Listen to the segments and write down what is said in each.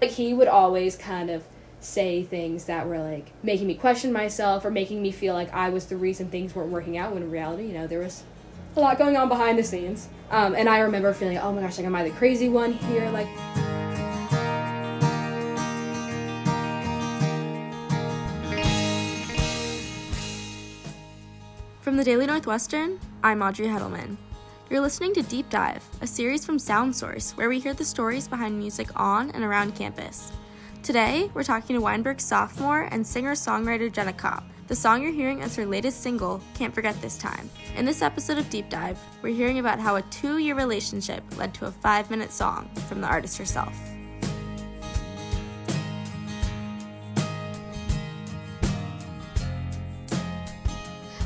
Like he would always kind of say things that were like making me question myself or making me feel like I was the reason things weren't working out when in reality, you know, there was a lot going on behind the scenes. Um, and I remember feeling, oh my gosh, like am I the crazy one here? Like From the Daily Northwestern, I'm Audrey Hedelman. You're listening to Deep Dive, a series from Sound Source where we hear the stories behind music on and around campus. Today, we're talking to Weinberg sophomore and singer songwriter Jenna Kopp. The song you're hearing is her latest single, Can't Forget This Time. In this episode of Deep Dive, we're hearing about how a two year relationship led to a five minute song from the artist herself.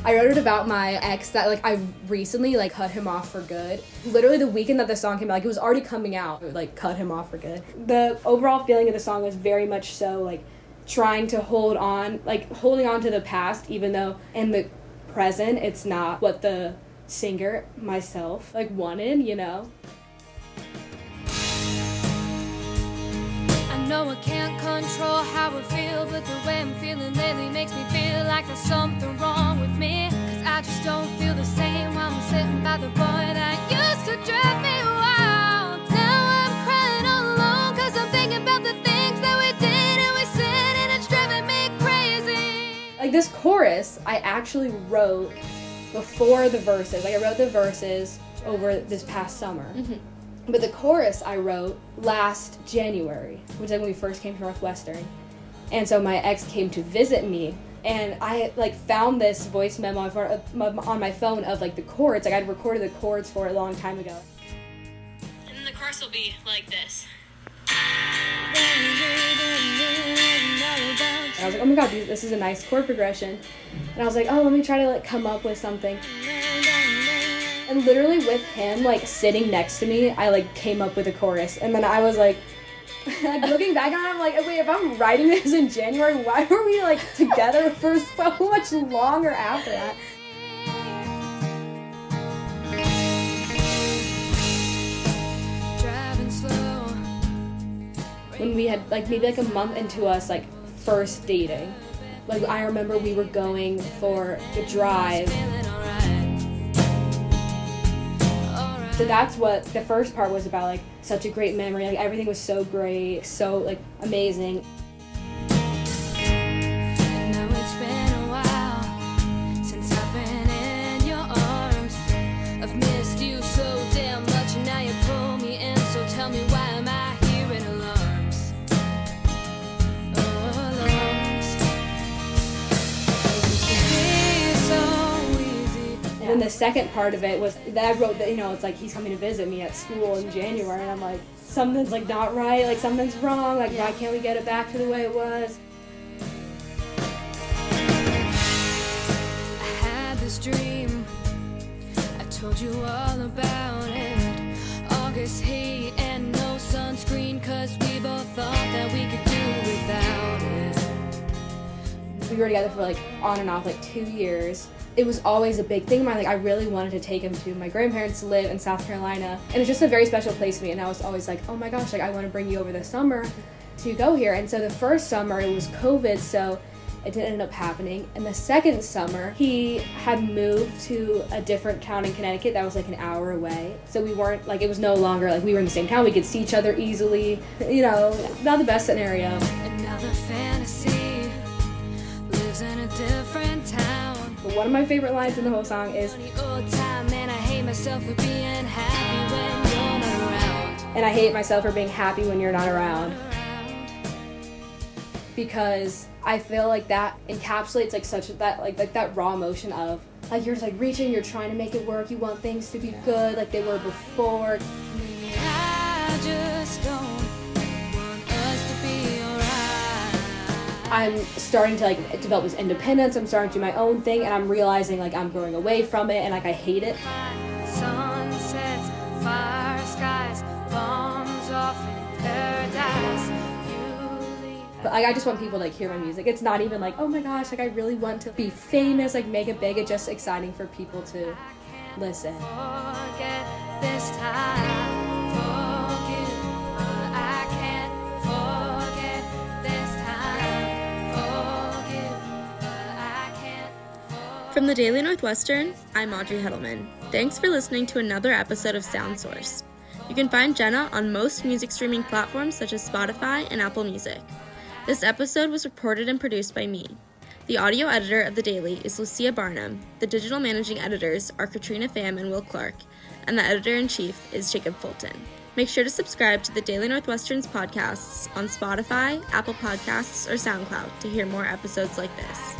I wrote it about my ex that like I recently like cut him off for good. Literally the weekend that the song came out, like it was already coming out. Like cut him off for good. The overall feeling of the song was very much so like trying to hold on, like holding on to the past, even though in the present it's not what the singer myself like wanted. You know. I know I can't control how I feel, but the way I'm feeling lately makes Like this chorus, I actually wrote before the verses. Like I wrote the verses over this past summer. Mm-hmm. But the chorus I wrote last January, which is like when we first came to Northwestern. And so my ex came to visit me and I like found this voice memo on uh, my- phone of like the chords. Like I'd recorded the chords for it a long time ago. And then the chorus will be like this. And I was like, "Oh my god, this is a nice chord progression." And I was like, "Oh, let me try to like come up with something." And literally with him like sitting next to me, I like came up with a chorus. And then I was like, like looking back on it, I'm like, wait, if I'm writing this in January, why were we like together for so much longer after that? When we had like maybe like a month into us like first dating, like I remember we were going for the drive. So that's what the first part was about, like such a great memory. Like everything was so great, so like amazing. Then the second part of it was that I wrote that you know it's like he's coming to visit me at school in January, and I'm like something's like not right, like something's wrong, like why can't we get it back to the way it was? I had this dream. I told you all about it. August heat and no sunscreen, cause we both thought that we could do without it. We were together for like on and off like two years. It was always a big thing of mine. Like I really wanted to take him to my grandparents live in South Carolina, and it's just a very special place to me. And I was always like, oh my gosh, like I want to bring you over this summer to go here. And so the first summer it was COVID, so it didn't end up happening. And the second summer he had moved to a different town in Connecticut that was like an hour away. So we weren't like it was no longer like we were in the same town. We could see each other easily. You know, not the best scenario. Another fantasy different town. But one of my favorite lines in the whole song is Funny old time, and I hate myself for being happy when you're not around. and I hate myself for being happy when you're not around Around. because I feel like that encapsulates like such that like like that raw emotion of like you're just like reaching, you're trying to make it work, you want things to be good like they were before. I'm starting to like develop this independence. I'm starting to do my own thing, and I'm realizing like I'm growing away from it, and like I hate it. Sunsets, skies, bombs off in paradise. You leave. But like I just want people to like hear my music. It's not even like oh my gosh, like I really want to be famous, like make it big. It's just exciting for people to listen. From the Daily Northwestern, I'm Audrey Heddleman. Thanks for listening to another episode of Sound Source. You can find Jenna on most music streaming platforms such as Spotify and Apple Music. This episode was reported and produced by me. The audio editor of The Daily is Lucia Barnum. The digital managing editors are Katrina Pham and Will Clark, and the editor in chief is Jacob Fulton. Make sure to subscribe to the Daily Northwestern's podcasts on Spotify, Apple Podcasts, or SoundCloud to hear more episodes like this.